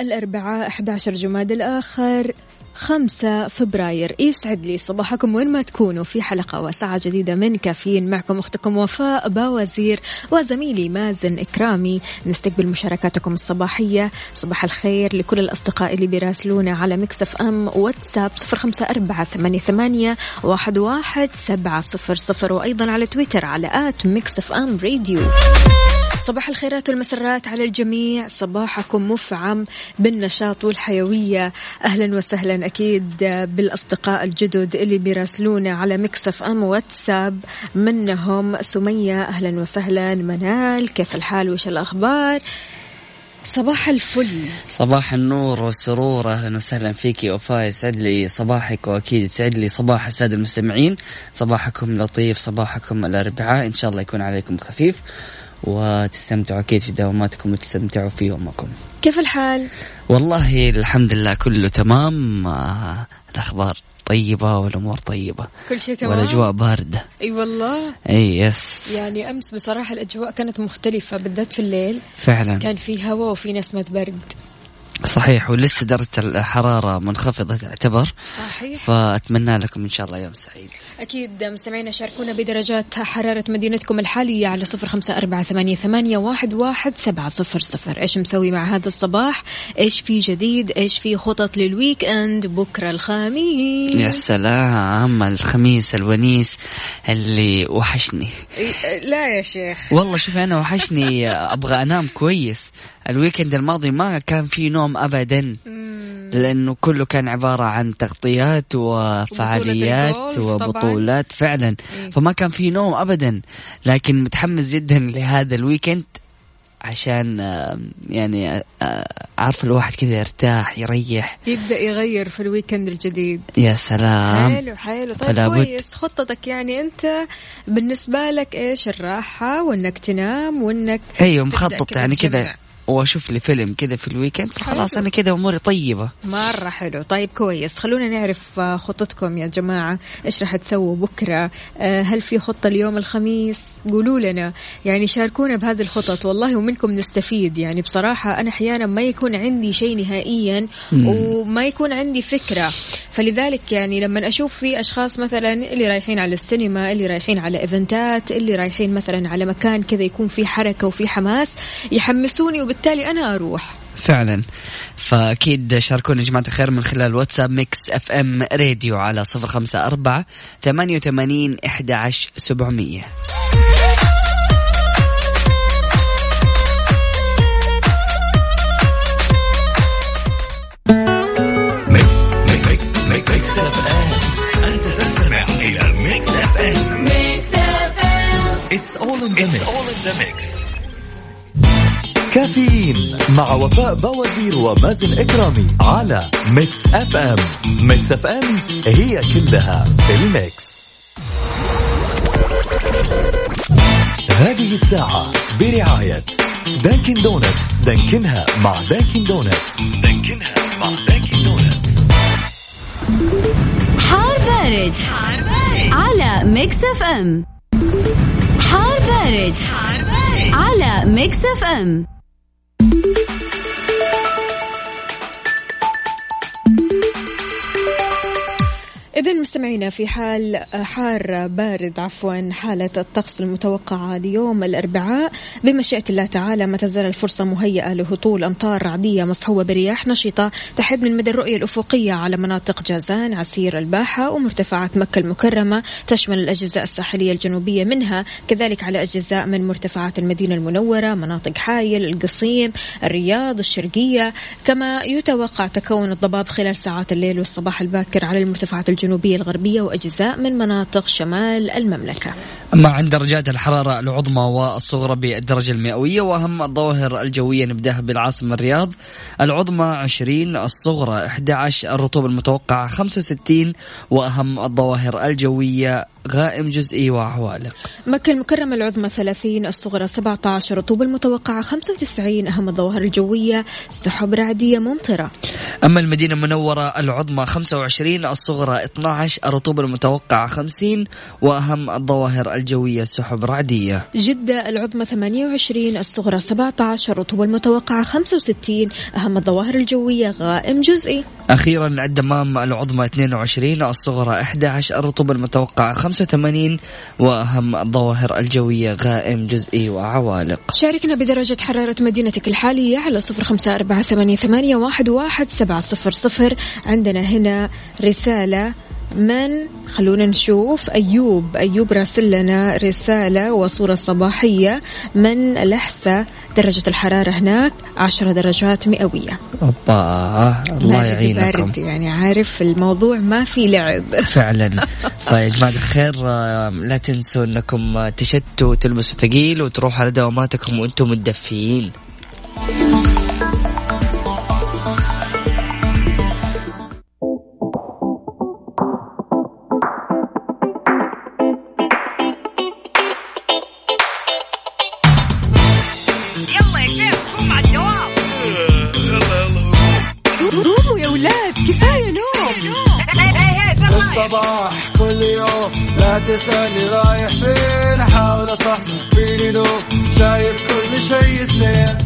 الأربعاء 11 جماد الآخر 5 فبراير. يسعد لي صباحكم وين ما تكونوا. في حلقة وساعة جديدة من كافيين معكم أختكم وفاء باوزير وزميلي مازن إكرامي. نستقبل مشاركاتكم الصباحية. صباح الخير لكل الأصدقاء اللي بيراسلونا على Mix FM واتساب صفر خمسة أربعة ثمانية, ثمانية واحد, واحد سبعة صفر صفر وأيضا على تويتر على at Mix FM راديو. صباح الخيرات والمسرات على الجميع. صباحكم مفعم بالنشاط والحيوية. أهلا وسهلا أكيد بالأصدقاء الجدد اللي بيراسلونا على Mix FM واتساب. منهم سمية أهلا وسهلا. منال كيف الحال؟ وش الأخبار؟ صباح الفل. صباح النور والسرور. أهلا وسهلا فيك يا وفاء. يسعد لي صباحك وأكيد يسعد لي صباح السادة المستمعين. صباحكم لطيف صباحكم الأربعاء. إن شاء الله يكون عليكم خفيف. وتستمتعوا أكيد في دواماتكم وتستمتعوا في يومكم. كيف الحال؟ والله الحمد لله كله تمام. آه الأخبار طيبة والأمور طيبة. كل شيء تمام؟ والأجواء باردة. أي والله. أي يس يعني أمس بصراحة الأجواء كانت مختلفة بالذات في الليل. فعلا. كان في هواء وفي نسمة برد. صحيح ولسه درجة الحرارة منخفضة تعتبر. صحيح. فأتمنى لكم إن شاء الله يوم سعيد. أكيد مستمعينا شاركونا بدرجات حرارة مدينتكم الحالية على صفر خمسة أربعة ثمانية, ثمانية واحد, واحد سبعة صفر صفر. إيش مسوي مع هذا الصباح؟ إيش في جديد؟ إيش في خطط لل weekend؟ بكرة الخميس. يا سلام الخميس الونيس اللي وحشني. لا يا شيخ. والله شوف أنا وحشني أبغى أنام كويس. ال weekend الماضي ما كان في نوم ابدا لأنه كله كان عبارة عن تغطيات وفعاليات وبطولات فعلا. فما كان في نوم ابدا. لكن متحمس جدا لهذا ال weekend عشان يعني عارف الواحد كذا يرتاح يريح. يبدأ يغير في ال weekend الجديد. يا سلام. حلو حلو. طيب كويس. خطتك يعني أنت بالنسبة لك إيش؟ الراحة وإنك تنام وإنك أيوه مخطط يعني كذا. واشوف لي فيلم كذا في ال weekend فخلاص أنا كذا أموري طيبة. مرة حلو. طيب كويس. خلونا نعرف خطتكم يا جماعة. إيش راح تسووا بكرة؟ هل في خطة اليوم الخميس؟ قولوا لنا. يعني شاركونا بهذه الخطط. والله ومنكم نستفيد. يعني بصراحة أنا أحيانا ما يكون عندي شيء نهائيا وما يكون عندي فكرة. فلذلك يعني لما أشوف في أشخاص مثلا اللي رايحين على السينما اللي رايحين على إيفنتات اللي رايحين مثلا على مكان كذا يكون في حركة وفي حماس يحمسوني وبالتالي أنا أروح. فعلا. فأكيد شاركونا يا جماعة الخير من خلال واتساب Mix FM راديو على صفر خمسة أربعة ثمانية وثمانين إحدى عشر سبعمية. Mix تستمع Mix FM Mix FM it's all in the mix كافيين مع وفاء باوزير ومازن إكرامي على Mix FM. Mix FM هي كلها ال mix. هذه الساعة برعاية Dunkin' Donuts. دانكنها مع Dunkin' Donuts. دانكنها مع دانكن دونتس. حار بارد, حار بارد. على Mix FM. حار بارد. حار بارد على Mix FM. إذا مستمعينا في حال حار بارد عفوا حالة الطقس المتوقعة ليوم الأربعاء بمشيئة الله تعالى ما تزال الفرصة مهيئة لهطول أمطار رعدية مصحوبة برياح نشطة تحد من مدى الرؤية الأفقية على مناطق جازان عسير الباحة ومرتفعات مكة المكرمة تشمل الأجزاء الساحلية الجنوبية منها كذلك على أجزاء من مرتفعات المدينة المنورة مناطق حايل القصيم الرياض الشرقية. كما يتوقع تكون الضباب خلال ساعات الليل والصباح الباكر على المرتفعات الجنوبية الغربية وأجزاء من مناطق شمال المملكة. أما عند درجات الحرارة العظمى والصغرى بالدرجة المئوية وأهم الظواهر الجوية نبدأها بالعاصمة الرياض. العظمى 20 الصغرى 11 الرطوبة المتوقعة 65 وأهم الظواهر الجوية غائم جزئي وعوالق مكة المكرمة العظمى 30 الصغرى 17 الرطوبة المتوقعة 95 أهم الظواهر الجوية سحب رعدية ممطرة. أما المدينة المنورة العظمى 25 الصغرى 12 الرطوبة المتوقعة 50 وأهم الظواهر الجوية سحب رعدية. جدة العظمى 28 الصغرى 17 الرطوبة المتوقعة 65 أهم الظواهر الجوية غائم جزئي. أخيرا الدمام العظمى 22 الصغرى 11 الرطوبة المتوقعة 85 وأهم الظواهر الجوية غائم جزئي وعوالق. شاركنا بدرجة حرارة مدينتك الحالية على صفر خمسة أربعة ثمانية واحد واحد سبعة صفر صفر. عندنا هنا رسالة من خلونا نشوف. أيوب. أيوب راسل لنا رسالة وصورة صباحية من الأحساء درجة الحرارة هناك عشرة درجات مئوية. أوبا. الله يعينكم بارد يعني عارف الموضوع ما في لعب. فعلا. فيا جماعة الخير لا تنسوا أنكم تشتوا وتلبسوا ثقيل وتروحوا على دواماتكم وأنتم متدفيين تسألني رايح فين أحاول أصحصح فيني لو شايف كل شيء سنين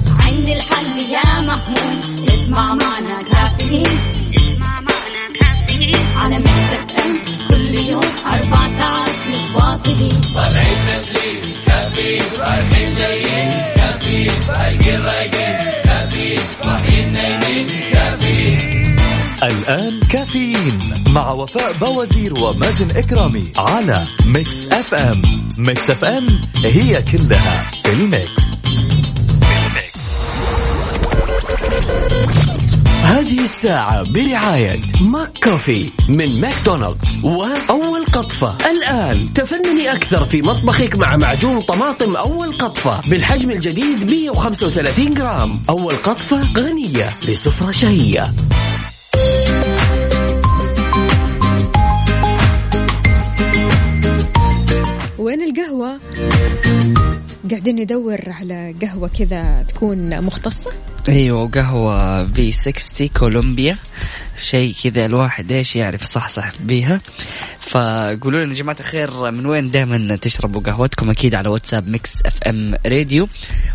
مع وفاء باوزير ومازن إكرامي على Mix FM Mix FM هي كلها في ال mix. هذه الساعة برعاية McCafé من ماكدونالدز وأول قطفة. الآن تفنني أكثر في مطبخك مع معجون طماطم أول قطفة بالحجم الجديد 135 جرام. أول قطفة غنية لسفرة شهية. وين القهوة؟ قاعدين ندور على قهوة كذا تكون مختصة أيوه قهوة في 60 كولومبيا شيء كذا الواحد إيش يعرف يصحصح بيها. فقولوا لنا يا جماعة الخير من وين دائما تشربوا قهوتكم؟ أكيد على واتساب Mix FM Radio.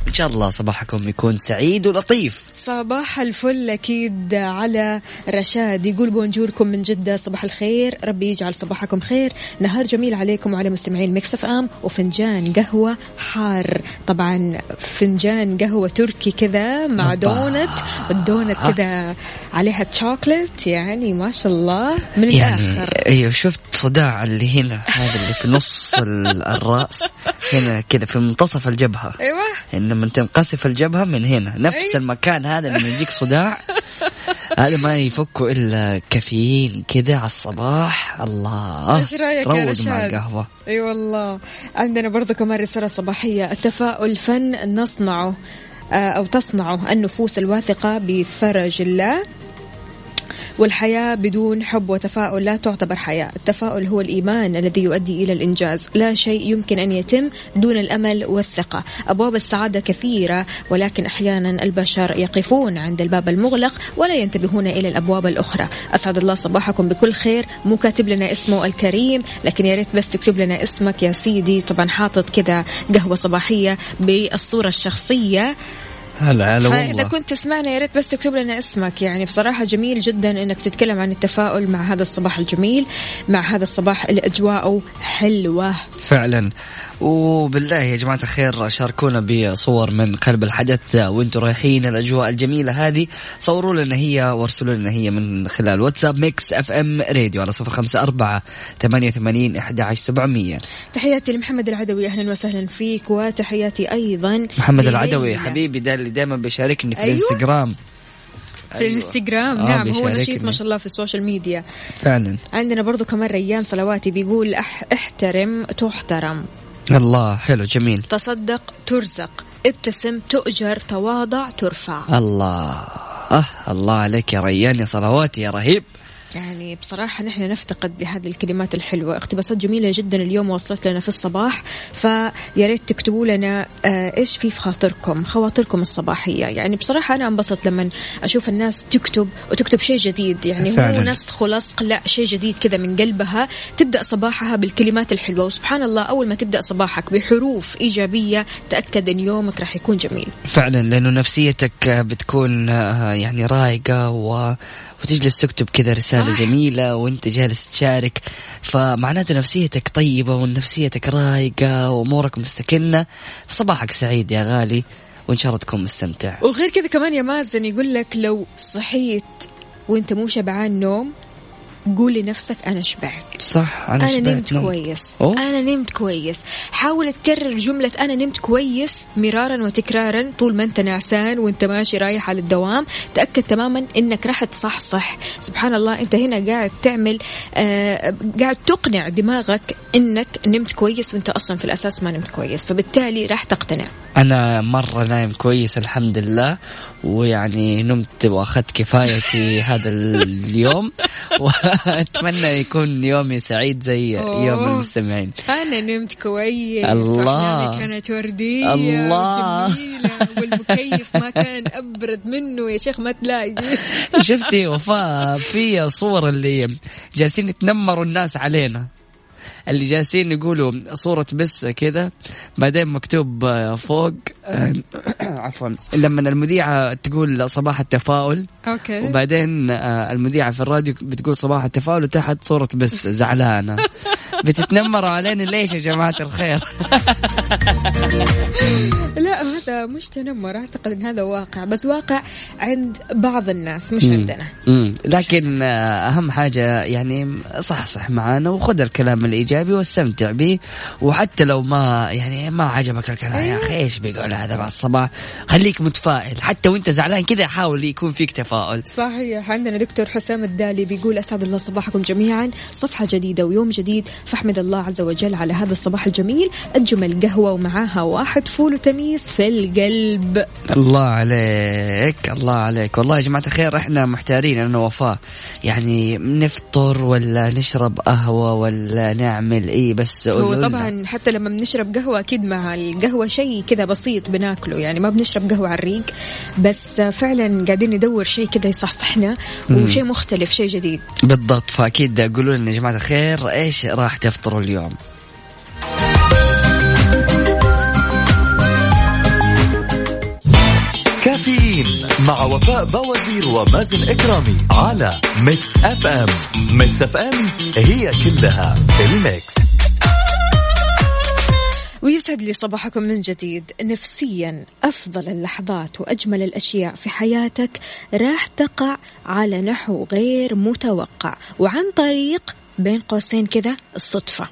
ان شاء الله صباحكم يكون سعيد ولطيف. صباح الفل أكيد علي رشاد يقول bonjour كم من جدة صباح الخير. ربي يجعل صباحكم خير. نهار جميل عليكم وعلى مستمعين Mix FM. وفنجان قهوة حار. طبعا فنجان قهوة تركي كذا مع donut وال donut كذا عليها تشوكلت يعني ما شاء الله من يعني الآخر. أيوه شفت صداع اللي هنا هذا اللي في نص ال- الرأس. هنا كذا في منتصف الجبهة. أيوه. إن لما تنقصف الجبهة من هنا. نفس أيوة. المكان هذا لما يجيك صداع. هذا ما يفكوا إلا كافيين كذا على الصباح. الله. إيش رأيك يا مع؟ القهوة. أي والله. عندنا برضو كمان رسالة صباحية. التفاؤل فن نصنعه آه، أو تصنعه النفوس الواثقة بفرج الله. والحياة بدون حب وتفاؤل لا تعتبر حياة. التفاؤل هو الإيمان الذي يؤدي إلى الإنجاز. لا شيء يمكن أن يتم دون الأمل والثقة. أبواب السعادة كثيرة ولكن أحيانا البشر يقفون عند الباب المغلق ولا ينتبهون إلى الأبواب الأخرى. أسعد الله صباحكم بكل خير. مو كاتب لنا اسمه الكريم لكن يا ريت بس تكتب لنا اسمك يا سيدي. طبعا حاطط كذا قهوة صباحية بالصورة الشخصية. هلا هلا فإذا والله. كنت تسمعنا يا ريت بس تكتب لنا اسمك. يعني بصراحة جميل جدا إنك تتكلم عن التفاؤل مع هذا الصباح الجميل مع هذا الصباح اللي اجواءه حلوة. فعلا. وبالله يا جماعة الخير شاركونا بصور من قلب الحدث وأنتم رايحين الأجواء الجميلة هذه. صوروا لنا هي وارسلوا لنا هي من خلال واتساب Mix FM Radio على صفر خمسة أربعة ثمانية ثمانين أحد عشر سبعمية. تحياتي لمحمد العدوي أهلا وسهلا فيك وتحياتي أيضا محمد. العدوي حبيبي ده اللي دائما بيشاركني في أيوة. الإنستغرام. في الإنستغرام. آه، نعم هو. نشيط ما شاء الله في ال social media. فعلا. عندنا برضو كمان ريان صلواتي بيقول أح احترم تحترم. الله حلو جميل. تصدق ترزق. ابتسم تؤجر تواضع ترفع. الله. آه الله عليك يا ريان يا صلواتي يا رهيب. يعني بصراحة نحن نفتقد لهذه الكلمات الحلوة. اقتباسات جميلة جدا اليوم وصلت لنا في الصباح. فيا ريت تكتبوا لنا آه إيش في في خاطركم خواطركم الصباحية. يعني بصراحة أنا انبسط لما أشوف الناس تكتب وتكتب شيء جديد. يعني فعلاً. مو نسخ ولصق لا شيء جديد كذا من قلبها. تبدأ صباحها بالكلمات الحلوة. وسبحان الله أول ما تبدأ صباحك بحروف إيجابية تأكد أن يومك راح يكون جميل. فعلا لأنه نفسيتك بتكون آه، يعني رايقة و وتجلس تكتب كذا رسالة صح. جميلة وانت جالس تشارك. فمعناته نفسيتك طيبة ونفسيتك رايقة وأمورك مستكنة فصباحك سعيد يا غالي وإن شاء الله تكون مستمتع. وغير كذا كمان يا مازن يقول لك لو صحيت وانت مو شبعان نوم قول لنفسك أنا شبعت. صح أنا, أنا شبعت نمت نوم. كويس. أوه. أنا نمت كويس. حاول تكرر جملة أنا نمت كويس مرارا وتكرارا طول ما أنت نعسان وأنت ماشي رايح على الدوام. تأكد تماما إنك راح تصحصح. سبحان الله أنت هنا قاعد تعمل آه قاعد تقنع دماغك إنك نمت كويس وأنت أصلا في الأساس ما نمت كويس. فبالتالي راح تقتنع. أنا مرة نايم كويس الحمد لله. ويعني نمت وأخذت كفايتي هذا اليوم. وأتمنى يكون يومي سعيد زي. يوم المستمعين. أنا نمت كويس. الله. كانت وردية الله. وجميلة. والمكيف ما كان أبرد منه. يا شيخ ما تلاقي. شفتي وفاء؟ في صور اللي جالسين يتنمروا الناس علينا. اللي جالسين يقولوا صورة بس كذا بعدين مكتوب آه، فوق آه، عفوا لما المذيعة تقول صباح التفاؤل أوكي. وبعدين آه، المذيعة في الراديو بتقول صباح التفاؤل وتحت صورة بس زعلانة. بتتنمروا علينا ليش يا جماعة الخير؟ لا هذا مش تنمر. أعتقد إن هذا واقع بس واقع عند بعض الناس مش مم. عندنا. مم. لكن أهم حاجة يعني صح صح معانا وخذ الكلام الإيجابي واستمتع به وحتى لو ما يعني ما عجبك الكلام يا أخي إيش بيقول هذا بعد الصباح؟ خليك متفائل. حتى وأنت زعلان كذا حاول يكون فيك تفاؤل. صحيح. عندنا دكتور حسام الدالي بيقول أسعد الله صباحكم جميعا. صفحة جديدة ويوم جديد فاحمد الله عز وجل على هذا الصباح الجميل. اجمل قهوه ومعاها واحد فول وتميس. في القلب. الله عليك الله عليك. والله يا جماعة الخير إحنا محتارين أنا وفاء يعني نفطر ولا نشرب قهوة ولا نعمل إيه بس هو لنا. طبعا حتى لما بنشرب قهوة أكيد مع القهوة شيء كذا بسيط بناكله. يعني ما بنشرب قهوة على الريق بس فعلا قاعدين ندور شيء كذا يصحصحنا وشيء مختلف شيء جديد. بالضبط. فأكيد قولوا لنا يا جماعة الخير إيش راح تفطروا اليوم؟ كافيين مع وفاء باوزير ومازن إكرامي على Mix FM. Mix FM هي كلها ال mix. ويسعد لي صباحكم من جديد. نفسيا أفضل اللحظات وأجمل الأشياء في حياتك راح تقع على نحو غير متوقع وعن طريق بين قوسين كذا الصدفة.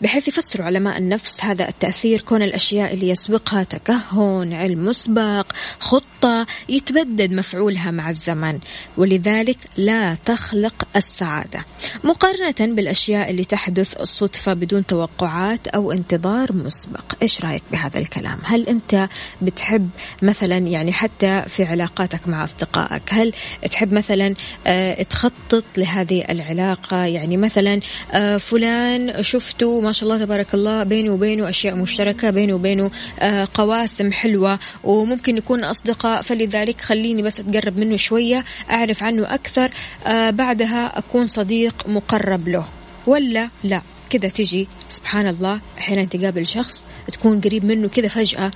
بحيث يفسر علماء النفس هذا التأثير كون الأشياء اللي يسبقها تكهن علم مسبق خطة يتبدد مفعولها مع الزمن. ولذلك لا تخلق السعادة. مقارنة بالأشياء اللي تحدث صدفة بدون توقعات أو انتظار مسبق. إيش رأيك بهذا الكلام؟ هل أنت بتحب مثلا يعني حتى في علاقاتك مع أصدقائك هل تحب مثلا آه، تخطط لهذه العلاقة؟ يعني مثلا آه، فلان شفته ما شاء الله تبارك الله بيني وبينه أشياء مشتركة بيني وبينه آه، قواسم حلوة وممكن نكون أصدقاء فلذلك خليني بس أتقرب منه شوية أعرف عنه أكثر آه، بعدها أكون صديق مقرب له. ولا لا كذا تجي سبحان الله أحيانا تقابل شخص تكون قريب منه كذا فجأة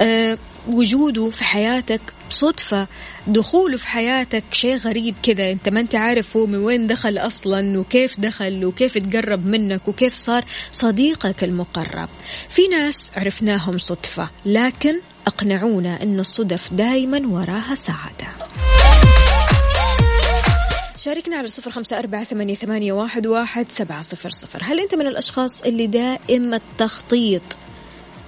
أه وجوده في حياتك صدفة دخوله في حياتك شيء غريب كذا انت ما انت عارف هو من وين دخل أصلا وكيف دخل وكيف تقرب منك وكيف صار صديقك المقرب. في ناس عرفناهم صدفة لكن أقنعونا إن الصدف دائما وراها سعادة. شاركنا على صفر خمسة أربعة ثمانية, واحد سبعة صفر صفر. هل أنت من الأشخاص اللي دائم التخطيط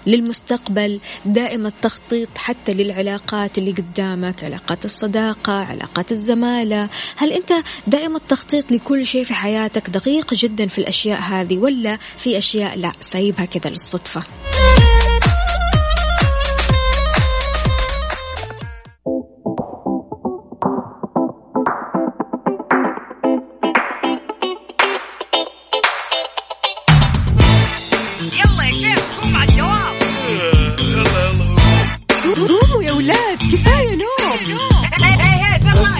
للمستقبل دائما التخطيط حتى للعلاقات اللي قدامك علاقات الصداقة علاقات الزمالة. هل أنت دائما التخطيط لكل شيء في حياتك دقيق جدا في الأشياء هذه ولا في أشياء لا سايبها كذا للصدفة؟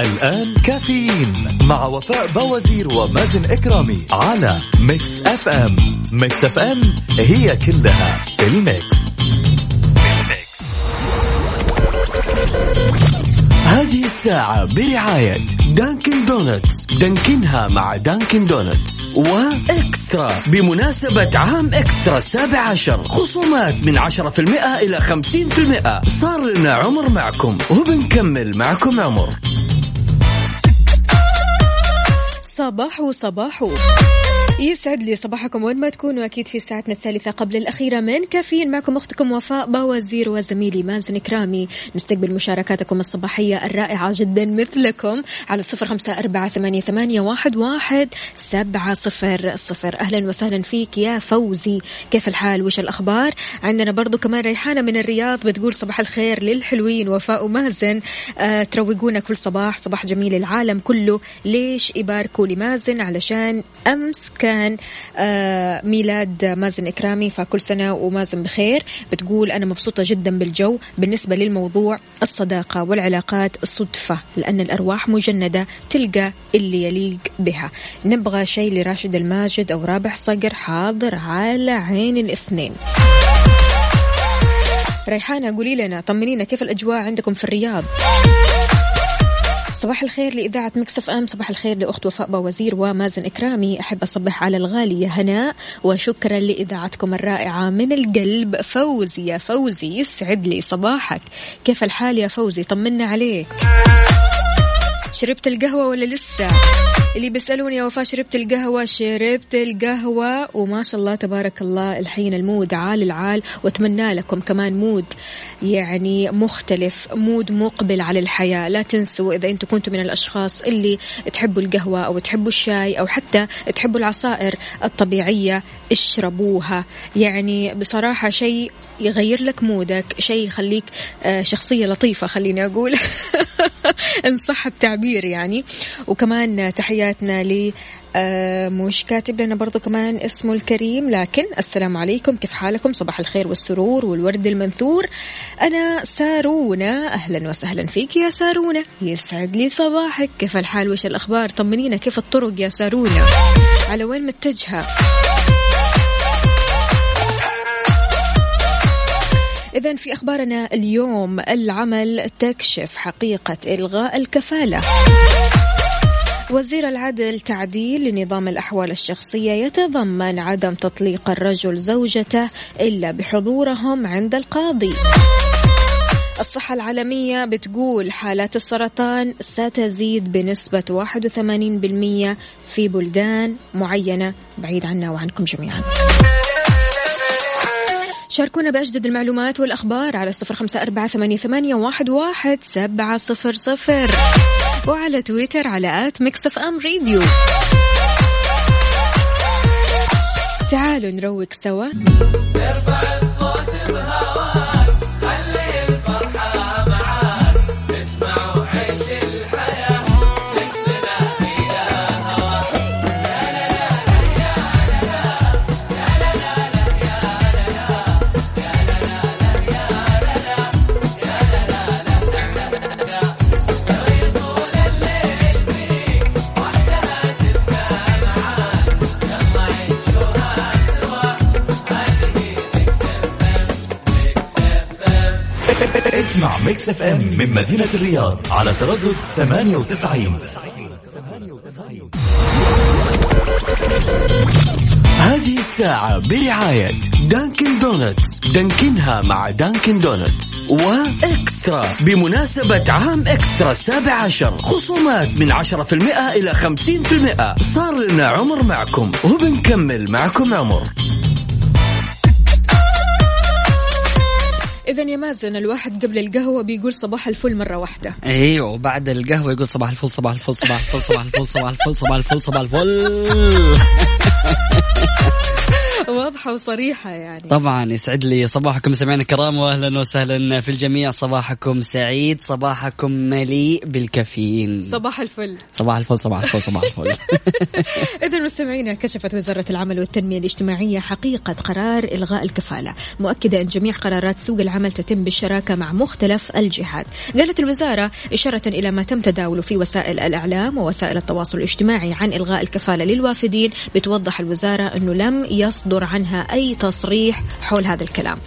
الآن كافيين مع وفاء باوزير ومازن إكرامي على Mix FM. Mix FM هي كلها في ال mix. هذه الساعة برعاية Dunkin' Donuts. Dunkin ها مع Dunkin' Donuts. و eXtra. بمناسبة عام eXtra السابع عشر خصومات من عشرة في المئة إلى خمسين في المئة. صار لنا عمر معكم. وبنكمل معكم عمر. صباح صباح يسعد لي صباحكم وين ما تكونوا أكيد في ساعتنا الثالثة قبل الأخيرة من كافيين. معكم أختكم وفاء باوزير وزميلي مازن كرامي نستقبل مشاركاتكم الصباحية الرائعة جدا مثلكم على صفر خمسة أربعة ثمانية, ثمانية واحد, واحد سبعة صفر صفر. أهلا وسهلا فيك يا فوزي. كيف الحال؟ وش الأخبار؟ عندنا برضو كمان ريحانة من الرياض بتقول صباح الخير للحلوين وفاء ومازن. آه تروقونا كل صباح صباح جميل العالم كله. ليش يباركوا لمازن؟ علشان أمس كان كان آه، ميلاد مازن إكرامي فكل سنة ومازن بخير. بتقول أنا مبسوطة جدا بالجو بالنسبة للموضوع الصداقة والعلاقات الصدفة لأن الأرواح مجندة تلقى اللي يليق بها. نبغى شيء لراشد الماجد أو رابح صقر حاضر على عين الاثنين. ريحانة قولي لنا طمنينا كيف الأجواء عندكم في الرياض؟ صباح الخير لإذاعة Mix FM صباح الخير لأخت وفاء باوزير ومازن إكرامي. أحب أصبح على الغالية هناء وشكرا لإذاعتكم الرائعة من القلب. فوزي يا فوزي يسعد لي صباحك. كيف الحال يا فوزي؟ طمنا عليك. شربت القهوة ولا لسه؟ اللي بيسألوني يا وفاء شربت القهوة؟ شربت القهوة وما شاء الله تبارك الله الحين ال mood عال العال وأتمنى لكم كمان mood يعني مختلف مود مقبل على الحياة. لا تنسوا إذا أنتم كنتم من الأشخاص اللي تحبوا القهوة أو تحبوا الشاي أو حتى تحبوا العصائر الطبيعية اشربوها. يعني بصراحة شيء يغير لك مودك شيء يخليك آه، شخصية لطيفة خليني أقول. إن صح التعبير يعني. وكمان تحياتنا ل آه مش كاتب لنا برضو كمان اسمه الكريم لكن السلام عليكم. كيف حالكم؟ صباح الخير والسرور والورد المنثور. أنا سارونا. أهلا وسهلا فيك يا سارونا. يسعد لي صباحك. كيف الحال؟ وش الأخبار؟ طمنينا. كيف الطرق يا سارونا؟ على وين متجهة؟ إذا في أخبارنا اليوم العمل تكشف حقيقة إلغاء الكفالة. وزير العدل تعديل لنظام الأحوال الشخصية يتضمن عدم تطليق الرجل زوجته إلا بحضورهم عند القاضي. الصحة العالمية بتقول حالات السرطان ستزيد بنسبة 81% في بلدان معينة بعيد عنا وعنكم جميعا. شاركونا بأجدد المعلومات والأخبار على صفر خمسة أربعة ثمانية واحد سبعة صفر صفر. وعلى تويتر على at Mix FM Radio. تعالوا نروق سوا. اسمع Mix FM من مدينة الرياض على تردد 98 هذه الساعة برعاية Dunkin' Donuts Dunkin ها مع Dunkin' Donuts و eXtra. بمناسبة عام eXtra السابع عشر خصومات من عشرة في المئة إلى خمسين في المئة. صار لنا عمر معكم وبنكمل معكم عمر. إذا يا مازن الواحد قبل القهوة بيقول صباح الفل مرة واحدة. أيوه وبعد القهوة يقول صباح الفل صباح الفل صباح الفل صباح الفل صباح الفل صباح الفل صباح الفل. واضحة وصريحة يعني. طبعا يسعد لي صباحكم سمعنا الكرام واهلا وسهلا في الجميع. صباحكم سعيد صباحكم مليء بالكافيين. صباح الفل. صباح الفل صباح الفل صباح الفل. إذا مستمعينا كشفت وزارة العمل والتنمية الاجتماعية حقيقة قرار إلغاء الكفالة مؤكدة أن جميع قرارات سوق العمل تتم بالشراكة مع مختلف الجهات. قالت الوزارة إشارة إلى ما تم تداوله في وسائل الإعلام ووسائل التواصل الاجتماعي عن إلغاء الكفالة للوافدين. بتوضح الوزارة أنه لم يصدر عنها أي تصريح حول هذا الكلام.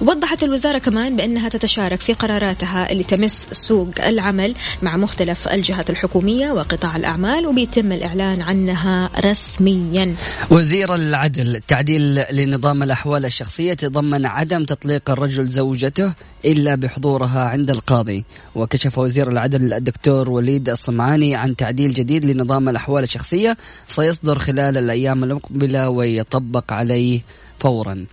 وضحت الوزارة كمان بأنها تتشارك في قراراتها اللي تمس سوق العمل مع مختلف الجهات الحكومية وقطاع الأعمال وبيتم الإعلان عنها رسميا. وزير العدل تعديل لنظام الأحوال الشخصية يتضمن عدم تطليق الرجل زوجته إلا بحضورها عند القاضي. وكشف وزير العدل الدكتور وليد الصمعاني عن تعديل جديد لنظام الأحوال الشخصية سيصدر خلال الأيام المقبلة ويطبق عليه فورا.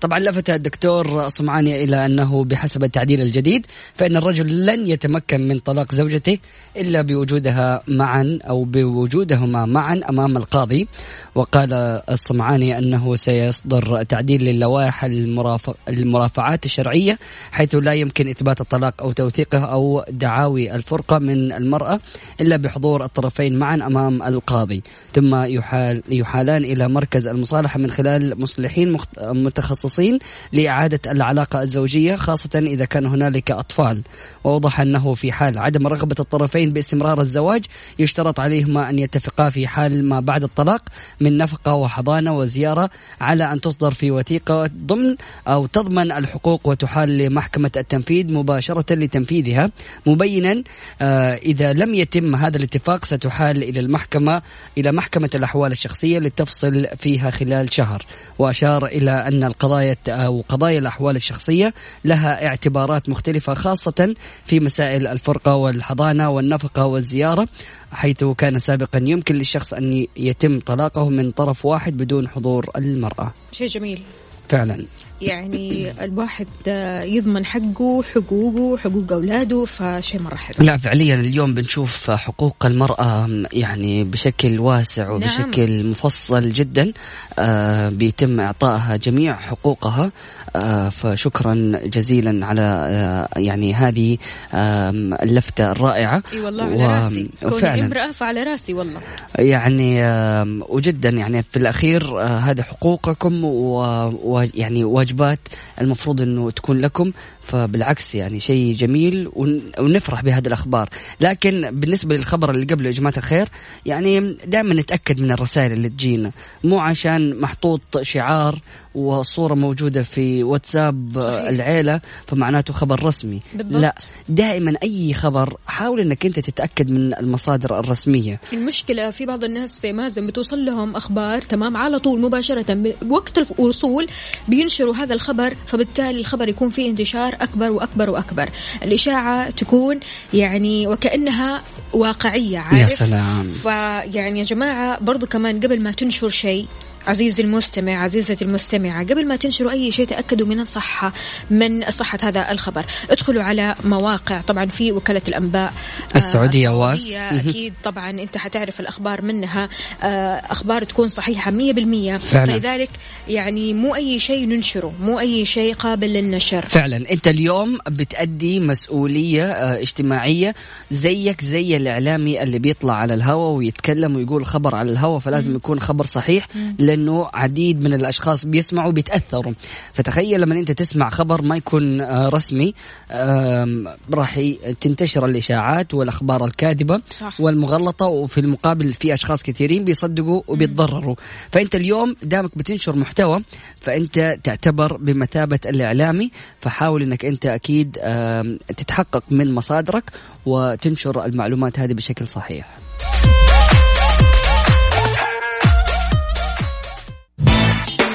طبعا لفت الدكتور صمعاني إلى أنه بحسب التعديل الجديد فإن الرجل لن يتمكن من طلاق زوجته إلا بوجودها معا أو بوجودهما معا أمام القاضي. وقال الصمعاني أنه سيصدر تعديل للوائح المرافع المرافعات الشرعية حيث لا يمكن إثبات الطلاق أو توثيقه أو دعاوي الفرقة من المرأة إلا بحضور الطرفين معا أمام القاضي. ثم يحال يحالان إلى مركز المصالحة من خلال مصلحين مخت- متخصصين لإعادة العلاقة الزوجية خاصة إذا كان هنالك أطفال. وأوضح أنه في حال عدم رغبة الطرفين باستمرار الزواج يشترط عليهما أن يتفقا في حال ما بعد الطلاق من نفقة وحضانة وزيارة على أن تصدر في وثيقة ضمن أو تضمن الحقوق وتحال لمحكمة التنفيذ مباشرة لتنفيذها. مبينا آه، إذا لم يتم هذا الاتفاق ستحال إلى المحكمة إلى محكمة الأحوال الشخصية لتفصل فيها خلال شهر. وأشار إلى أن القضايا أو قضايا الأحوال الشخصية لها اعتبارات مختلفة خاصة في مسائل الفرقة والحضانة والنفقة والزيارة حيث كان سابقا يمكن للشخص أن يتم طلاقه من طرف واحد بدون حضور المرأة. شيء جميل. فعلا. يعني الواحد آه، يضمن حقه حقوقه حقوق أولاده فشيء مرة حلو. لا فعليا اليوم بنشوف حقوق المرأة يعني بشكل واسع وبشكل مفصل جدا آه بيتم إعطائها جميع حقوقها آه فشكرا جزيلا على آه يعني هذه آه اللفتة الرائعة. إي والله على و- رأسي. كوني امرأة فعلى رأسي والله. يعني آم، وجدا يعني في الأخير آه، هذه حقوقكم ويعني واجبات المفروض إنه تكون لكم. فبالعكس يعني شيء جميل ون- ونفرح بهذه الأخبار لكن بالنسبة للخبر اللي قبله يا جماعة الخير يعني دائما نتأكد من الرسائل اللي تجينا مو عشان محطوط شعار وصورة موجودة في واتساب صحيح. العيلة فمعناته خبر رسمي بالضبط. لا دائما أي خبر حاول إنك أنت تتأكد من المصادر الرسمية المشكلة في بعض الناس مازن بتوصل لهم أخبار تمام على طول مباشرة بوقت الوصول بينشروا هذا الخبر فبالتالي الخبر يكون فيه انتشار أكبر وأكبر وأكبر. الإشاعة تكون يعني وكأنها واقعية عارف؟ يا سلام. فيعني يا جماعة برضو كمان قبل ما تنشر شيء عزيزي المستمع عزيزتي المستمعة قبل ما تنشروا أي شيء تأكدوا من الصحة من صحة هذا الخبر. ادخلوا على مواقع طبعا في وكالة الأنباء آه، السعودية واس. أكيد طبعا أنت حتعرف الأخبار منها آه، أخبار تكون صحيحة مية بالمية. فعلا. فلذلك يعني مو أي شيء ننشره مو أي شيء قابل للنشر. فعلا. أنت اليوم بتأدي مسؤولية آه، اجتماعية زيك زي الإعلامي اللي بيطلع على الهواء ويتكلم ويقول خبر على الهواء فلازم يكون خبر صحيح لأنه عديد من الأشخاص بيسمعوا بيتاثروا فتخيل لما أنت تسمع خبر ما يكون آه، رسمي راح تنتشر الإشاعات والأخبار الكاذبة صح. والمغلطة وفي المقابل في أشخاص كثيرين بيصدقوا وبيتضرروا. فأنت اليوم دامك بتنشر محتوى فأنت تعتبر بمثابة الإعلامي فحاول إنك أنت أكيد تتحقق من مصادرك وتنشر المعلومات هذه بشكل صحيح.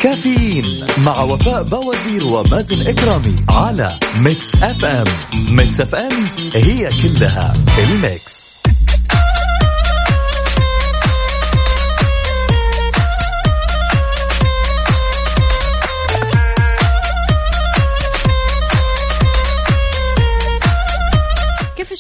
كافيين مع وفاء باوزير ومازن إكرامي على Mix FM Mix FM هي كلها ال mix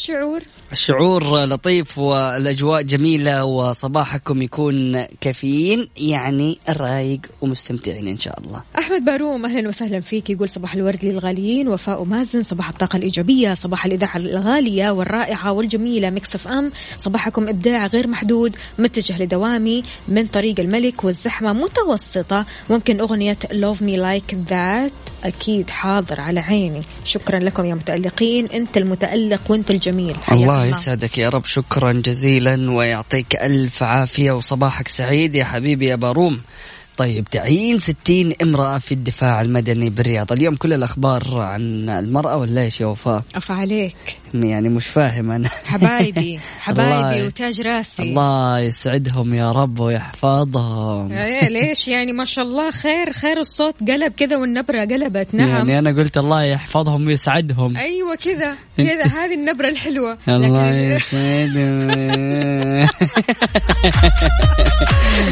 الشعور؟ الشعور لطيف والأجواء جميلة وصباحكم يكون كافيين يعني رايق ومستمتعين إن شاء الله. أحمد باروم أهلا وسهلا فيك. يقول صباح الورد للغاليين وفاء ومازن صباح الطاقة الإيجابية صباح الإذاعة الغالية والرائعة والجميلة. Mix FM صباحكم إبداع غير محدود متجه لدوامي من طريق الملك والزحمة متوسطة. ممكن أغنية Love Me Like That أكيد حاضر على عيني. شكرا لكم يا متألقين. أنت المتألق وأنت الجميل. الله يسعدك يا رب. شكرا جزيلا ويعطيك ألف عافية وصباحك سعيد يا حبيبي يا باروم طيب تعيين 60 امرأة في الدفاع المدني بالرياض. اليوم كل الأخبار عن المرأة ولا إيش يا وفاء؟ أف عليك. يعني مش فاهم أنا. حبايبي حبايبي وتاج راسي. الله يسعدهم يا رب ويحفظهم. إيه ليش؟ يعني ما شاء الله خير خير الصوت قلب كذا والنبرة قلبت. نعم. يعني أنا قلت الله يحفظهم ويسعدهم. أيوة كذا كذا. هذه النبرة الحلوة. الله يسعدهم.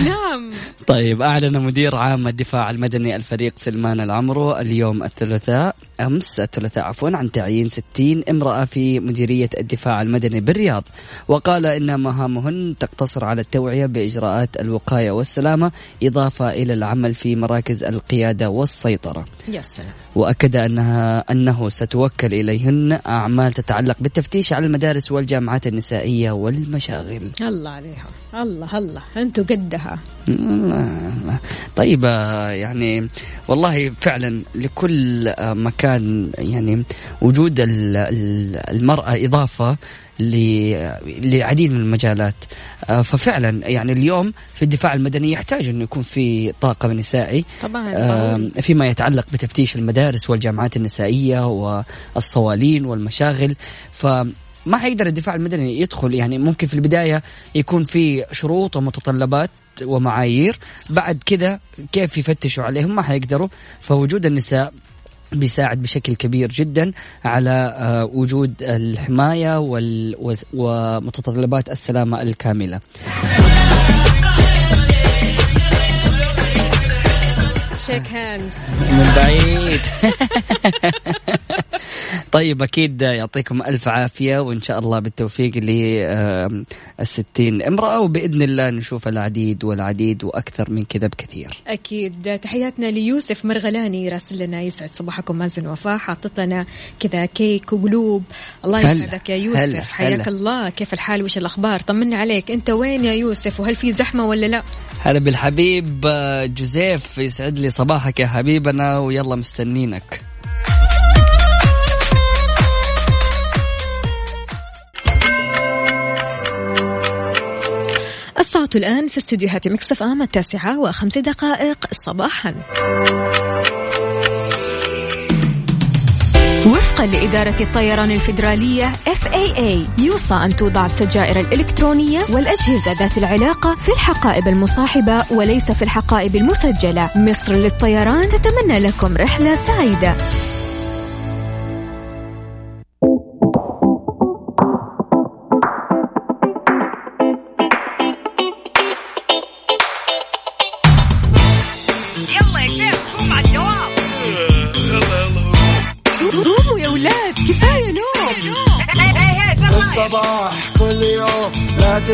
نعم. طيب أعلن مدير عام الدفاع المدني الفريق سلمان العمرو اليوم الثلاثاء أمس الثلاثاء عفوا عن تعيين 60 امرأة في مديرية الدفاع المدني بالرياض وقال إن مهامهن تقتصر على التوعية بإجراءات الوقاية والسلامة إضافة إلى العمل في مراكز القيادة والسيطرة. يا سلام. وأكد أنها أنه ستوكل إليهن أعمال تتعلق بالتفتيش على المدارس والجامعات النسائية والمشاغل. الله عليها. الله الله. أنتوا قدها. طيب يعني والله فعلا لكل مكان يعني وجود المرأة إضافة لعديد من المجالات. ففعلا يعني اليوم في الدفاع المدني يحتاج انه يكون في طاقم نسائي. طبعا فيما يتعلق بتفتيش المدارس والجامعات النسائية والصوالين والمشاغل. ف ما حيقدر الدفاع المدني يدخل؟ يعني ممكن في البداية يكون في شروط ومتطلبات ومعايير بعد كذا كيف يفتشوا عليهم؟ ما حيقدروا. فوجود النساء بيساعد بشكل كبير جدا على آه، وجود الحماية ومتطلبات السلامة الكاملة. شيك هاندز من بعيد طيب أكيد يعطيكم ألف عافية وإن شاء الله بالتوفيق ل الستين امرأة وبإذن الله نشوف العديد والعديد وأكثر من كذا بكثير. أكيد تحياتنا ليوسف مرغلاني راسل لنا يسعد صباحكم مازن وفاء حاطط لنا كذا كيك وقلوب الله يسعدك يا يوسف هلا حياك هلا. الله كيف الحال وش الأخبار طمنا عليك أنت وين يا يوسف وهل في زحمة ولا لا؟ هلا بالحبيب آه، جوزيف يسعد لي صباحك يا حبيبنا ويلا مستنينك. الساعة الآن في استديوهات مكسف آم التاسعة وخمس دقائق صباحا. وفقا لإدارة الطيران الفيدرالية FAA يوصى أن توضع السجائر الإلكترونية والأجهزة ذات العلاقة في الحقائب المصاحبة وليس في الحقائب المسجلة. مصر للطيران تتمنى لكم رحلة سعيدة.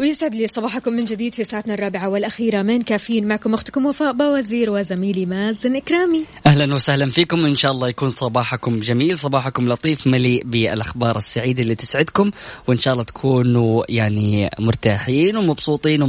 ويسعد لي صباحكم من جديد في ساعتنا الرابعة والأخيرة. من كافيين معكم أختكم وفاء باوزير وزميلي مازن إكرامي. أهلا وسهلا فيكم. إن شاء الله يكون صباحكم جميل صباحكم لطيف مليء بالأخبار السعيدة اللي تسعدكم وإن شاء الله تكونوا يعني مرتاحين ومبسوطين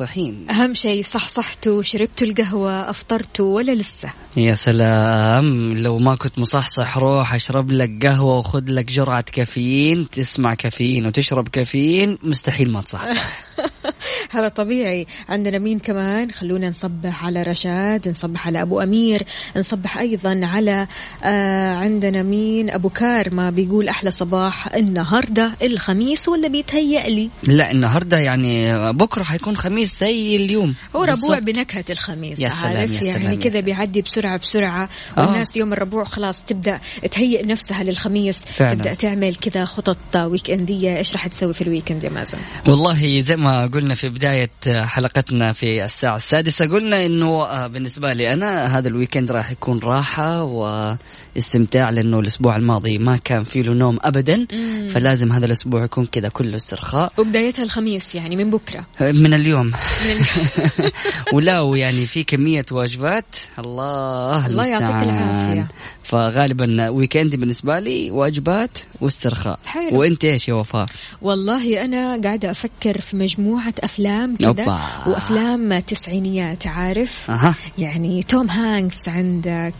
ومصحصحين أهم شيء صحصحتوا شربتوا القهوة أفطرتوا ولا لسه؟ يا سلام لو ما كنت مصحصح روح أشرب لك قهوة وخذ لك جرعة كافيين تسمع كافيين وتشرب كافيين مستحيل ما تصحصح. هذا طبيعي. عندنا مين كمان؟ خلونا نصبح على رشاد نصبح على أبو أمير نصبح أيضا على آه عندنا مين؟ أبو كارما بيقول أحلى صباح النهاردة الخميس ولا بيتهيأ لي؟ لا النهارده يعني بكرة حيكون خميس. زي اليوم هو ربوع. بنكهة الخميس يا سلام، عارف يا سلام، يعني كذا. بيعدي بسرعة بسرعة آه. والناس يوم الربوع خلاص تبدأ تهيئ نفسها للخميس فعلا. تبدأ تعمل كذا خطط weekend ية إيش راح تسوي في ال weekend يا مازن والله زي ما قلنا في بداية حلقتنا في الساعة السادسة قلنا إنه آه، بالنسبة لي أنا هذا ال weekend راح يكون راحة واستمتاع لأنه الأسبوع الماضي ما كان فيه له نوم ابدا فلازم هذا الأسبوع يكون كذا كله استرخاء وبدايتها الخميس يعني من بكرة من اليوم ولا ويعني في كمية واجبات الله الله يعطيك. العافية. فغالبا weekend بالنسبة لي واجبات واسترخاء حلو. وانت إيش يا وفاء؟ والله أنا قاعدة أفكر في مجموعة أفلام كذا أوبا. وأفلام تسعينيات عارف أها يعني توم هانكس عندك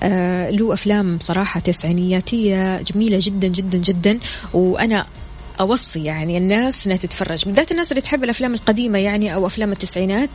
آه له أفلام صراحة تسعينياتية جميلة جدا جدا جدا وأنا أوصي يعني الناس إنها تتفرج بالذات الناس اللي تحب الأفلام القديمة يعني أو أفلام التسعينات.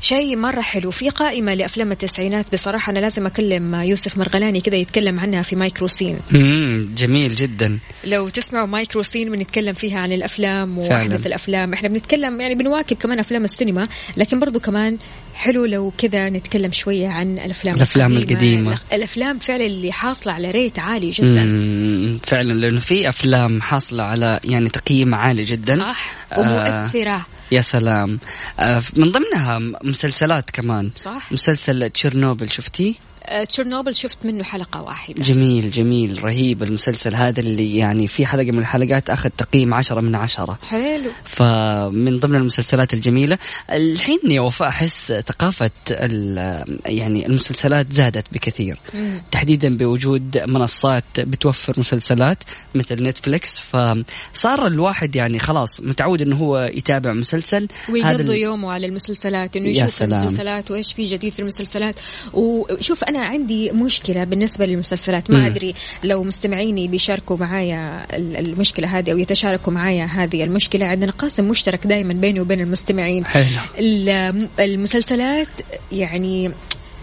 شيء مرة حلو في قائمة لأفلام التسعينات بصراحة أنا لازم أكلم يوسف مرغلاني كذا يتكلم عنها في Micro Scene مم، جميل جدا لو تسمعوا Micro Scene بنتكلم فيها عن الأفلام. واحدث الأفلام إحنا بنتكلم يعني بنواكب كمان أفلام السينما لكن برضو كمان حلو لو كذا نتكلم شوية عن الأفلام الأفلام القديمة. الأفلام فعلا اللي حاصلة على ريت عالي جدا. مم، فعلا لأنه في أفلام حاصلة على يعني تقييم عالي جدا. صح. آه، ومؤثرة. يا سلام. آه، من ضمنها مسلسلات كمان. صح. مسلسل تشيرنوبل شفتيه؟ آه، تشيرنوبل شفت منه حلقة واحدة. جميل جميل رهيب المسلسل هذا اللي يعني في حلقة من الحلقات أخذ تقييم عشرة من عشرة. حلو. فمن ضمن المسلسلات الجميلة الحين يا وفاء أحس ثقافة ال- يعني المسلسلات زادت بكثير. مم. تحديدا بوجود منصات بتوفر مسلسلات مثل نتفليكس فصار الواحد يعني خلاص متعود إنه هو يتابع مسلسل. ويقضي يومه على المسلسلات إنه يشوف سلام. المسلسلات وإيش في جديد في المسلسلات. وشوف أنا عندي مشكلة بالنسبة للمسلسلات. ما مم. أدري لو مستمعيني بيشاركوا معايا ال- المشكلة هذه أو يتشاركوا معايا هذه المشكلة. عندنا قاسم مشترك دائما بيني وبين المستمعين. حلو ال- المسلسلات يعني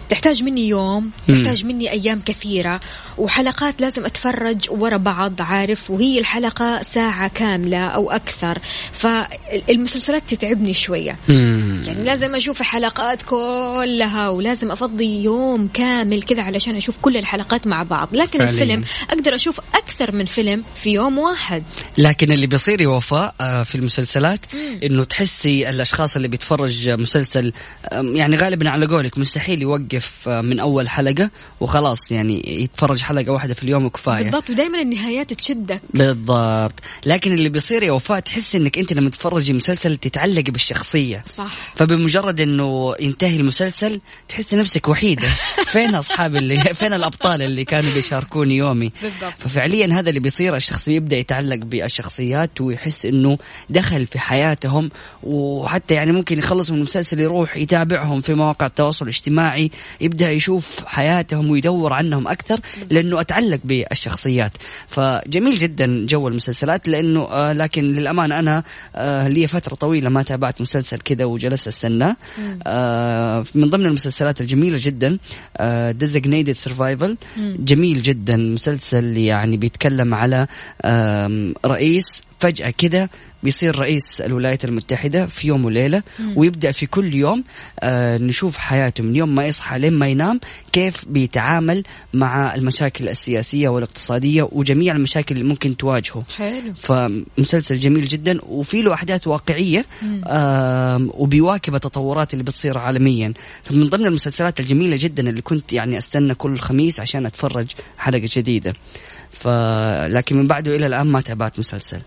تحتاج مني يوم تحتاج مني أيام كثيرة وحلقات لازم أتفرج ورا بعض عارف؟ وهي الحلقة ساعة كاملة أو أكثر. فالمسلسلات تتعبني شوية. مم. يعني لازم أشوف الحلقات كلها ولازم أفضي يوم كامل كذا علشان أشوف كل الحلقات مع بعض. لكن فعلياً. الفيلم أقدر أشوف أكثر من فيلم في يوم واحد. لكن اللي بيصير يا وفاء آه، في المسلسلات إنه تحسي الأشخاص اللي بيتفرج مسلسل يعني غالبا على قولك مستحيل يوقف آه، من أول حلقة وخلاص يعني يتفرج حلقة واحدة في اليوم وكفايه بالضبط ودائما النهايات تشدك. بالضبط. لكن اللي بيصير يا وفاء تحس إنك أنت لما تتفرجي مسلسل تتعلقي بالشخصية. صح. فبمجرد إنه ينتهي المسلسل تحسي نفسك وحيدة. فين اصحابي اللي فين الأبطال اللي كانوا بيشاركوني يومي؟ بالضبط. ففعليا هذا اللي بيصير الشخص بيبدا يتعلق بالشخصيات ويحس إنه دخل في حياتهم وحتى يعني ممكن يخلص من المسلسل يروح يتابعهم في مواقع التواصل الاجتماعي. يبدأ يشوف حياتهم ويدور عنهم أكثر لأنه أتعلق بالشخصيات. فجميل جدا جو المسلسلات لأنه آه لكن للأمانة أنا آه لي فترة طويلة ما تابعت مسلسل كذا وجلست استناه آه من ضمن المسلسلات الجميلة جدا آه Designated Survival. جميل جدا مسلسل يعني بيتكلم على آه رئيس فجأة كده بيصير رئيس الولايات المتحدة في يوم وليلة ويبدأ في كل يوم آه نشوف حياته من يوم ما يصحى لين ما ينام كيف بيتعامل مع المشاكل السياسية والاقتصادية وجميع المشاكل اللي ممكن تواجهه. حلو. فمسلسل جميل جدا وفي له أحداث واقعية آه وبيواكب التطورات اللي بتصير عالميا. فمن ضمن المسلسلات الجميلة جدا اللي كنت يعني أستنى كل خميس عشان أتفرج حلقة جديدة. فلكن من بعده إلى الآن ما تابعت مسلسل.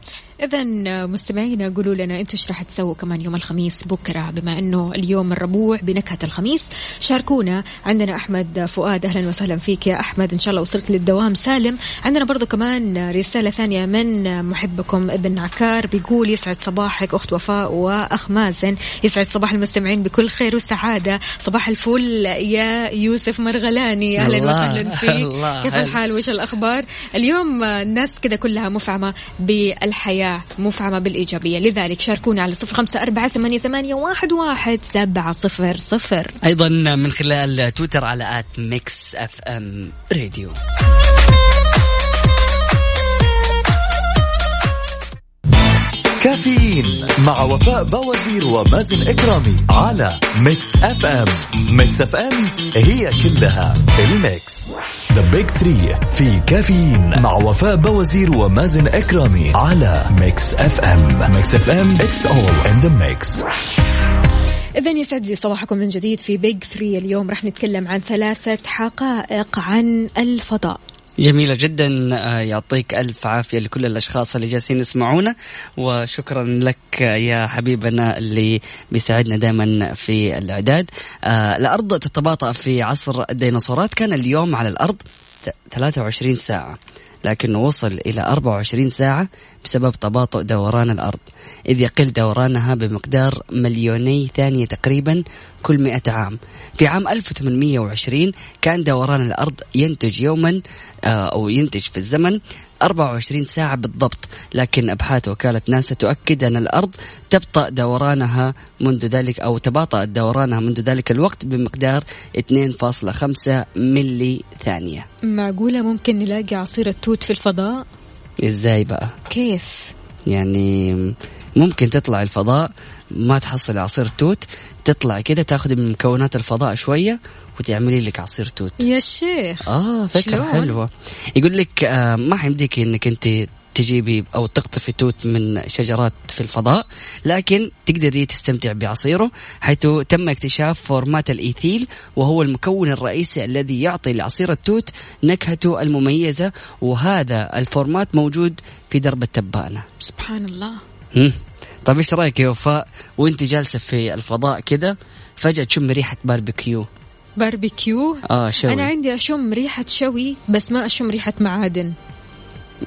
إذا مستمعينا قولوا لنا أنتم إيش راح تسووا كمان يوم الخميس بكرة؟ بما أنه اليوم الربوع بنكهة الخميس شاركونا. عندنا أحمد فؤاد أهلا وسهلا فيك يا أحمد. إن شاء الله وصلت للدوام سالم. عندنا برضو كمان رسالة ثانية من محبكم ابن عكار. بيقول يسعد صباحك أخت وفاء وأخ مازن. يسعد صباح المستمعين بكل خير وسعادة. صباح الفل يا يوسف مرغلاني. أهلا. وسهلا فيك. كيف. الحال؟ وإيش الأخبار؟ اليوم الناس كذا كلها مفعمة بالحياة. مفعمة بالإيجابية. لذلك شاركونا على صفر خمسة أربعة ثمانية, ثمانية واحد, واحد سبعة صفر صفر. أيضا من خلال تويتر على at Mix FM Radio. كافيين مع وفاء بوازير ومازن إكرامي على Mix FM. Mix FM هي كلها ال mix. The Big Three في كافيين مع وفاء بوازير ومازن إكرامي على Mix FM. Mix FM it's all in the mix إذا يسعد لي صباحكم من جديد في Big 3 اليوم راح نتكلم عن ثلاثة حقائق عن الفضاء. جميلة جدا. آه، يعطيك ألف عافية لكل الأشخاص اللي جالسين يسمعونا وشكرا لك يا حبيبنا اللي بيساعدنا دائما في الإعداد. آه، الأرض تتباطأ في عصر الديناصورات. كان اليوم على الأرض ث- 23 ساعة لكنه وصل إلى 24 ساعة بسبب تباطؤ دوران الأرض. إذ يقل دورانها بمقدار مليوني ثانية تقريبا كل 100 عام. في عام 1820 كان دوران الأرض ينتج يوما آه، أو ينتج في الزمن 24 ساعة بالضبط. لكن أبحاث وكالة ناسا تؤكد أن الأرض تبطأ دورانها منذ ذلك أو تباطأ دورانها منذ ذلك الوقت بمقدار 2.5 ملي ثانية. معقولة ممكن نلاقي عصير التوت في الفضاء؟ إزاي بقى؟ كيف؟ يعني ممكن تطلع الفضاء ما تحصل عصير توت. تطلع كده تاخذ من مكونات الفضاء شوية وتعملي لك عصير توت. يا شيخ. آه فكرة شلون؟ حلوة. يقول لك آه ما حيمديك إنك أنت تجيبي أو تقطفي توت من شجرات في الفضاء لكن تقدري تستمتع بعصيره حيث تم اكتشاف فورمات الإيثيل وهو المكون الرئيسي الذي يعطي لعصير التوت نكهته المميزة وهذا الفورمات موجود في درب التبانة. سبحان الله. طيب إيش رأيك يا وفاء؟ وأنت جالسة في الفضاء كده فجأة تشم ريحة باربيكيو باربيكيو آه شوي. أنا عندي أشم ريحة شوي بس ما أشم ريحة معادن.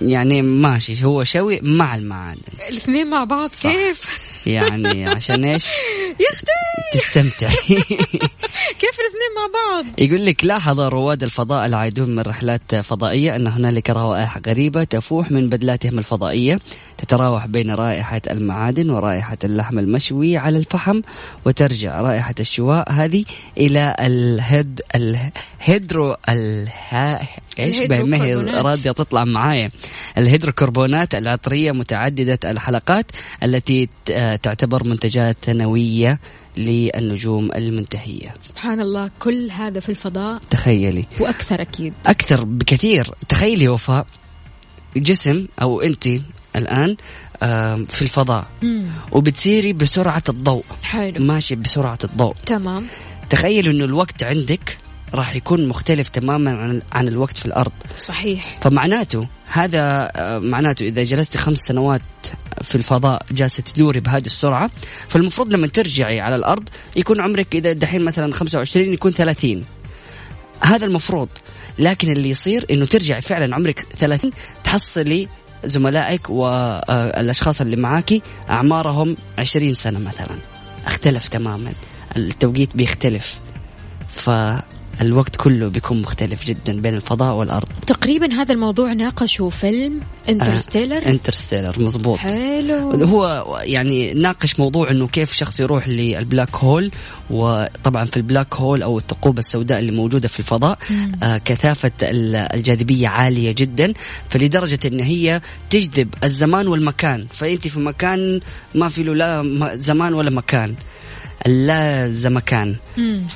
يعني ماشي هو شوي مع المعادن. الاثنين مع بعض صح. كيف؟ يعني عشان إيش؟ يا أختي! تستمتعي. كيف الاثنين مع بعض؟ يقول لك لاحظ رواد الفضاء العائدون من رحلات فضائية أن هنالك روائح غريبة تفوح من بدلاتهم الفضائية تتراوح بين رائحة المعادن ورائحة اللحم المشوي على الفحم وترجع رائحة الشواء هذه إلى الهيد الهيدرو الها إيش ما هي. راضية تطلع معايا. الهيدروكربونات العطرية متعددة الحلقات التي تعتبر منتجات ثانوية للنجوم المنتهية. سبحان الله كل هذا في الفضاء تخيلي. وأكثر أكيد. أكثر بكثير. تخيلي وفاء جسم أو انت الآن آم، في الفضاء. مم. وبتسيري بسرعة الضوء. حلو. ماشي بسرعة الضوء. تمام. تخيل إنه الوقت عندك راح يكون مختلف تماما عن عن الوقت في الأرض. صحيح. فمعناته هذا آه، معناته إذا جلست خمس سنوات في الفضاء جالسة تدوري بهذه السرعة فالمفروض لما ترجعي على الأرض يكون عمرك إذا دحين مثلا 25 يكون 30 هذا المفروض. لكن اللي يصير إنه ترجعي فعلا عمرك 30 تحصلي زملائك والاشخاص اللي معاكي أعمارهم 20 سنة مثلا. اختلف تماما. التوقيت بيختلف. ف الوقت كله بيكون مختلف جدا بين الفضاء والأرض. تقريبا هذا الموضوع ناقشوا فيلم Interstellar آه Interstellar مزبوط حلو. هو يعني ناقش موضوع إنه كيف شخص يروح لل black hole وطبعا في البلاك هول أو الثقوب السوداء اللي موجودة في الفضاء آه كثافة الجاذبية عالية جدا فلدرجة إن هي تجذب الزمان والمكان. فأنت في مكان ما في له لا زمان ولا مكان. اللا زمكان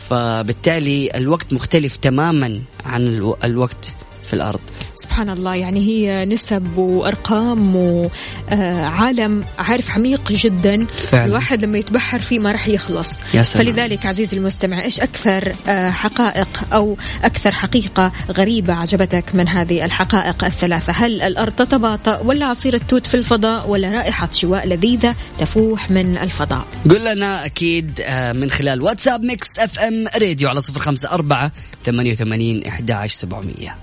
فبالتالي الوقت مختلف تماما عن الوقت. في الأرض. سبحان الله يعني هي نسب وأرقام وعالم عارف عميق جدا. فعلا. الواحد لما يتبحر فيه ما راح يخلص. يا سلام. فلذلك عزيزي المستمع إيش أكثر آه، حقائق أو أكثر حقيقة غريبة عجبتك من هذه الحقائق الثلاثة؟ هل الأرض تتباطأ ولا عصير التوت في الفضاء ولا رائحة شواء لذيذة تفوح من الفضاء؟ قل لنا أكيد آه، من خلال واتساب Mix FM Radio على صفر خمسة أربعة ثمانية وثمانين إحدى عشر سبعمئه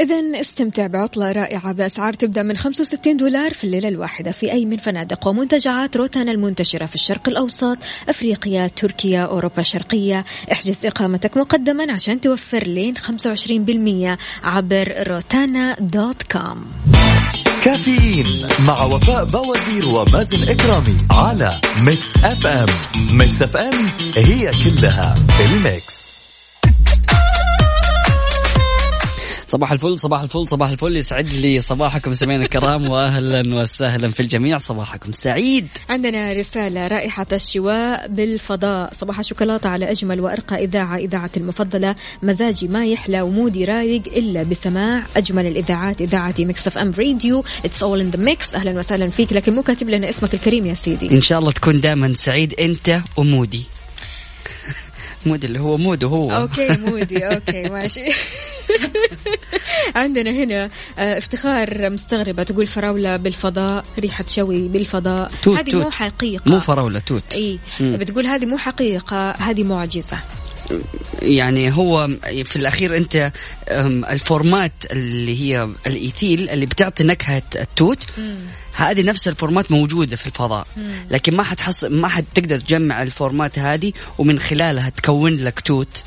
إذا استمتع بعطلة رائعة بأسعار تبدأ من 65 دولار في الليلة الواحدة في أي من فنادق ومنتجعات روتانا المنتشرة في الشرق الأوسط أفريقيا تركيا أوروبا الشرقية. احجز إقامتك مقدما عشان توفر لين 25% عبر روتانا dot com. كافيين مع وفاء بوازير ومازن إكرامي على Mix FM. Mix FM هي كلها ال mix. صباح الفل صباح الفل صباح الفل. يسعد لي صباحكم سمعنا الكرام واهلا وسهلا في الجميع. صباحكم سعيد. عندنا رسالة رائحة الشواء بالفضاء. صباح الشوكولاتة على أجمل وأرقى إذاعة إذاعة المفضلة. مزاجي ما يحلى و mood ي رايق إلا بسماع أجمل الإذاعات إذاعة Mix FM Radio it's all in the mix أهلا وسهلا فيك لكن مو كاتب لنا اسمك الكريم يا سيدي. إن شاء الله تكون دائما سعيد أنت ومودي. مودي اللي هو مودو هو. okay مودي. okay ماشي. عندنا هنا آه، افتخار مستغربة. تقول فراولة بالفضاء ريحة شوي بالفضاء. هذه مو حقيقة. مو فراولة توت. إي. بتقول هذه مو حقيقة هذه معجزة. يعني هو في الأخير أنت الفورمات اللي هي الإيثيل اللي بتعطي نكهة التوت. هذه نفس الفورمات موجودة في الفضاء. لكن ما حتحصل ما حتقدر تجمع الفورمات هذه ومن خلالها تكون لك توت.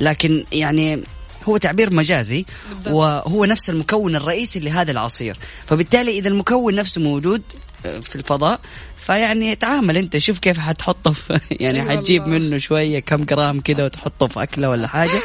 لكن يعني هو تعبير مجازي بالضبط. وهو نفس المكون الرئيسي لهذا العصير. فبالتالي إذا المكون نفسه موجود آه، في الفضاء فيعني تعامل أنت شوف كيف حتحطه يعني حتجيب منه شوية كم جرام كذا وتحطه في أكلة ولا حاجة.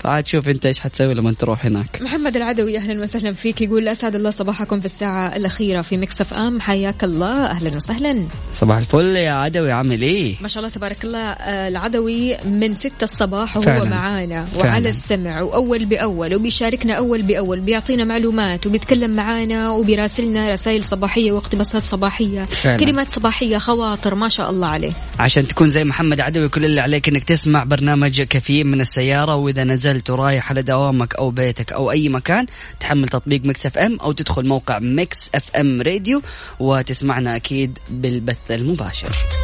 فعاد شوف أنت إيش حتسوي لما تروح هناك. محمد العدوي أهلا وسهلا فيك. يقول أسعد الله صباحكم في الساعة الأخيرة في Mix FM. حياك الله. أهلا وسهلا. صباح الفل يا عدوي عامل إيه؟ ما شاء الله تبارك الله. آه، العدوي من ستة الصباح وهو فعلا. معانا وعلى فعلا. السمع وأول بأول وبيشاركنا أول بأول. بيعطينا معلومات وبيتكلم معانا وبيراسلنا رسائل صباحية واقتباسات صباحية فعلا. كلمات صباحية خواطر ما شاء الله عليه. عشان تكون زي محمد عدوي كل اللي عليك إنك تسمع برنامج كافيين من السيارة. وإذا نزل نزلت ورايح على دوامك أو بيتك أو أي مكان تحمل تطبيق Mix FM أو تدخل موقع Mix FM Radio وتسمعنا أكيد بالبث المباشر.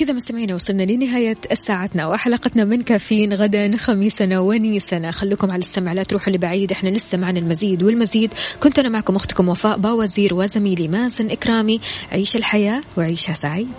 بكذا مستمعينا وصلنا لنهاية ساعتنا وحلقتنا من كافيين غدا خميسنا ونيسنا. خلوكم على السمع لا تروحوا لبعيد إحنا لسه معنا المزيد والمزيد. كنت أنا معكم أختكم وفاء باوزير وزميلي مازن إكرامي. عيش الحياة وعيشها سعيد.